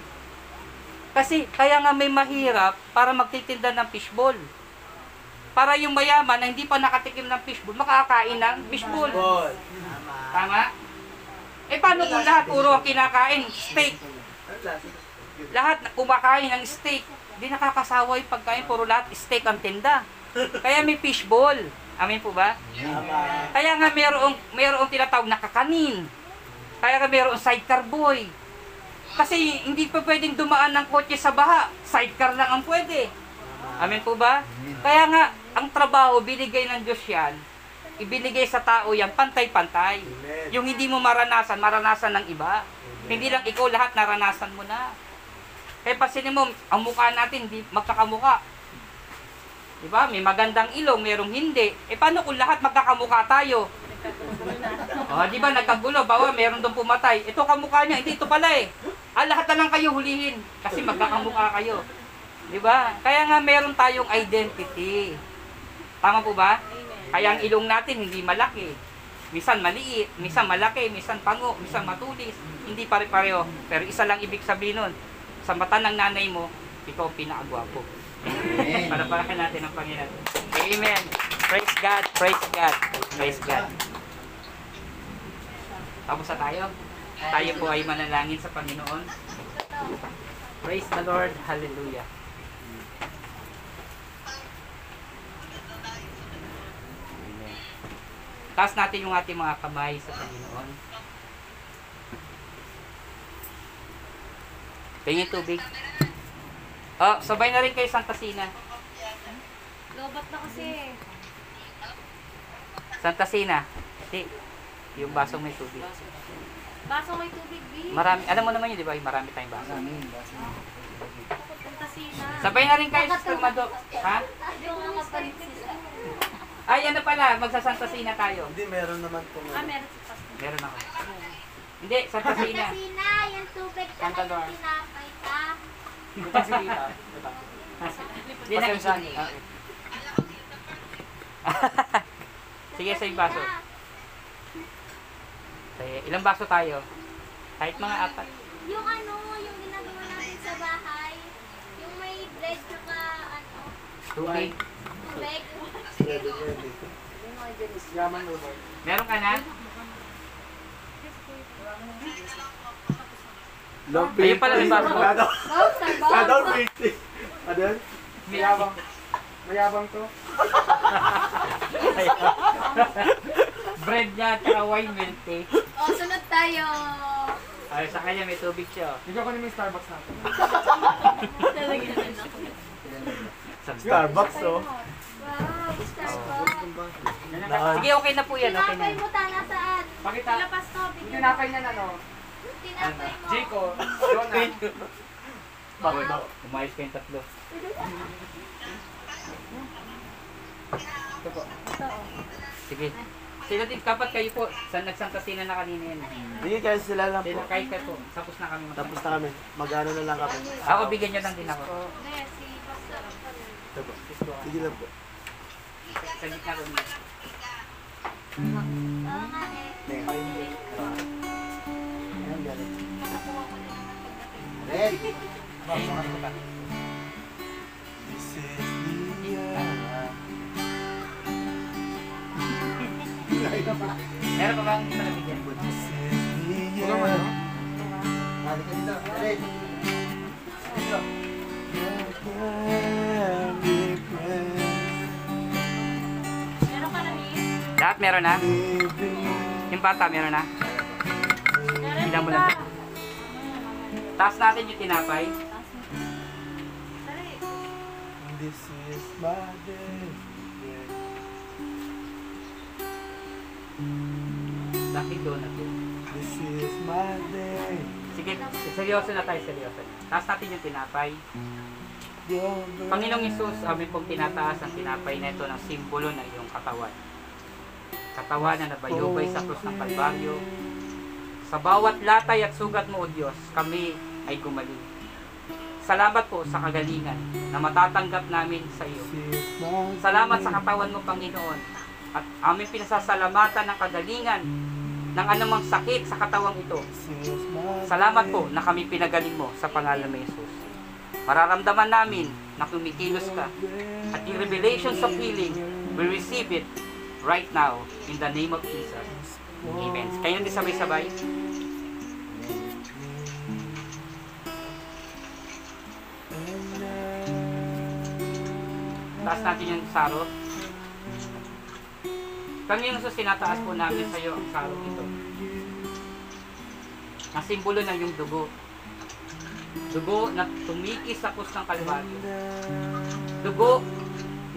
Kasi kaya nga may mahirap para magtitinda ng fishball. Para yung mayaman na hindi pa nakatikim ng fishball, makakain ng fishball. Ball. Tama? Eh paano kung lahat puro ang kinakain? Steak. Lahat kumakain ng steak. Hindi nakakasawa yung pagkain, puro lahat steak ang tinda. Kaya may fishball. Amin po ba? Tama. Kaya nga mayroong, mayroong tinatawag na kakanin. Kaya nga mayroong sidecar boy. Kasi hindi pa pwedeng dumaan ng kotse sa baha. Sidecar lang ang pwede. Amen po ba? Kaya nga, ang trabaho, binigay ng Diyos yan. Ibinigay sa tao yan, pantay-pantay. Yung hindi mo maranasan, maranasan ng iba. Hindi lang ikaw lahat naranasan mo na. Kaya pasinin mo, ang mukha natin, hindi magkakamuka. Di ba? May magandang ilong, merong hindi. Eh paano kung lahat magkakamuka tayo? Oh, di ba nagkagulo, bawa meron doon pumatay. Ito kamukha niya, hindi ito pala eh. Ah, lahat na lang kayo hulihin kasi magkakamukha kayo. Di ba? Kaya nga meron tayong identity. Tama po ba? Kaya ang ilong natin hindi malaki. Misan maliit, misan malaki, misan pango, misan matulis. Hindi pare-pareho. Pero isa lang ibig sabihin nun. Sa mata ng nanay mo, ikaw ang pinakagwapo. Amen. Palapakan natin ang Panginoon. Amen. Praise God, praise God, praise God. Tapos na tayo. Tayo po ay manalangin sa Panginoon. Praise the Lord. Hallelujah. Amen. Taas natin yung ating mga kamay sa Panginoon. Tingin tubig. Oh, sabay na rin kayo Santa Sina. Lobat na kasi. Santa Sina. Di, yung basong may tubig. Baso may tubig, B. Marami, alam mo naman yun, di ba? Marami tayong baso. Amen. Basta. Punta sina. Sabay na rin kayo sa Mado. Ha? Yung. Ay, ano pala, magsasanta Sina tayo. Hindi, meron naman po. Ah, meron. Meron ako. Hindi, Santa Sina. Sina, yung tubig ka Santa na Lord. tinapay ka. Hindi na isa. Sige, sa yung baso. Sige, ilang baso tayo? Kahit mga apat. Yung ano, yung ginagawa natin sa bahay. Yung may bread tsaka ano, Tubig. tubig. Ready, ready. Meron ka na? Love Ayun pala, may Wow, [LAUGHS] sa shadow painting. Ano yun? Mayabang. Mayabang to. [LAUGHS] Bread niya at saka wine milk tea. O, sunod tayo. Ay, sa kanya may tubig siya. Ikaw ko naman yung Starbucks natin. Starbucks, oh. Wow, Starbucks. Sige, okay na po yan. Okay na. Tinapay mo tanga saan? Pakita. Yung bigyan tinapay na ano, Mo. Jico, Jonah. Bakit daw? Umayos kayong tatlo. Ito po. Sige. Sila din, kapat kayo po. Sa nagsanta sila na kanina yan. Sige, kaya sila lang Sila po. kahit ka po. Tapos na kami. Tapos na kami. Magano na lang kami. Ako, bigyan nyo lang din ako. Hindi, si Pastor. Ito po. Sige lang po. Sa gitna ko niya. Oo nga eh. Red! This is the year. Meron pa bang hindi pa nabigyan? This is the year. Hali ka dito. Red! Very present. Meron ka na? Lahat meron na? Yung bata meron na? Meron Bilang mo lang. Taas natin yung tinapay. This is my day. Lucky donut. This is my day. Sige, seryoso na tayo, seryoso. Taas natin yung tinapay. Panginoong Isus, amin pong tinataas ang tinapay na ito ng simbolo ng iyong katawan. Katawan na nabayubay sa krus ng Kalbaryo. Sa bawat latay at sugat mo, O Diyos, kami ay gumaling. Salamat po sa kagalingan na matatanggap namin sa iyo. Salamat sa katawan mo, Panginoon. At aming pinasasalamatan ng kagalingan ng anumang sakit sa katawang ito. Salamat po na kami pinagaling mo sa pangalan ni Jesus. Mararamdaman namin na kumikilos ka at yung revelations of healing, we receive it right now in the name of Jesus. Amen. Kayo din sabay-sabay. Taas natin yung saro. Kami yung tinataas po namin sa iyo ang saro ito. Na simbolo na yung dugo. Dugo na tumikis sa kus ng Kalbaryo. Dugo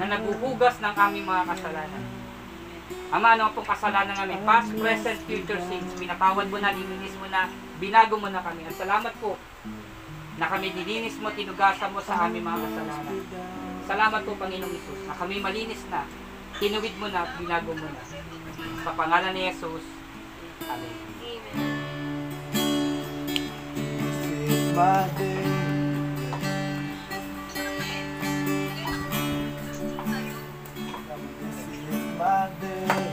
na naguhugas ng aming mga kasalanan. Ama, ano pong kasalanan namin? Past, present, future sins. Pinatawad mo na, lininis mo na, binago mo na kami. At salamat po na kami nilinis mo, tinugasan mo sa aming mga kasalanan. Salamat po, Panginoong Isus, na kami malinis na, tinuwid mo na, binago mo na. Sa pangalan ni Jesus, Amen. Amen. This. my day.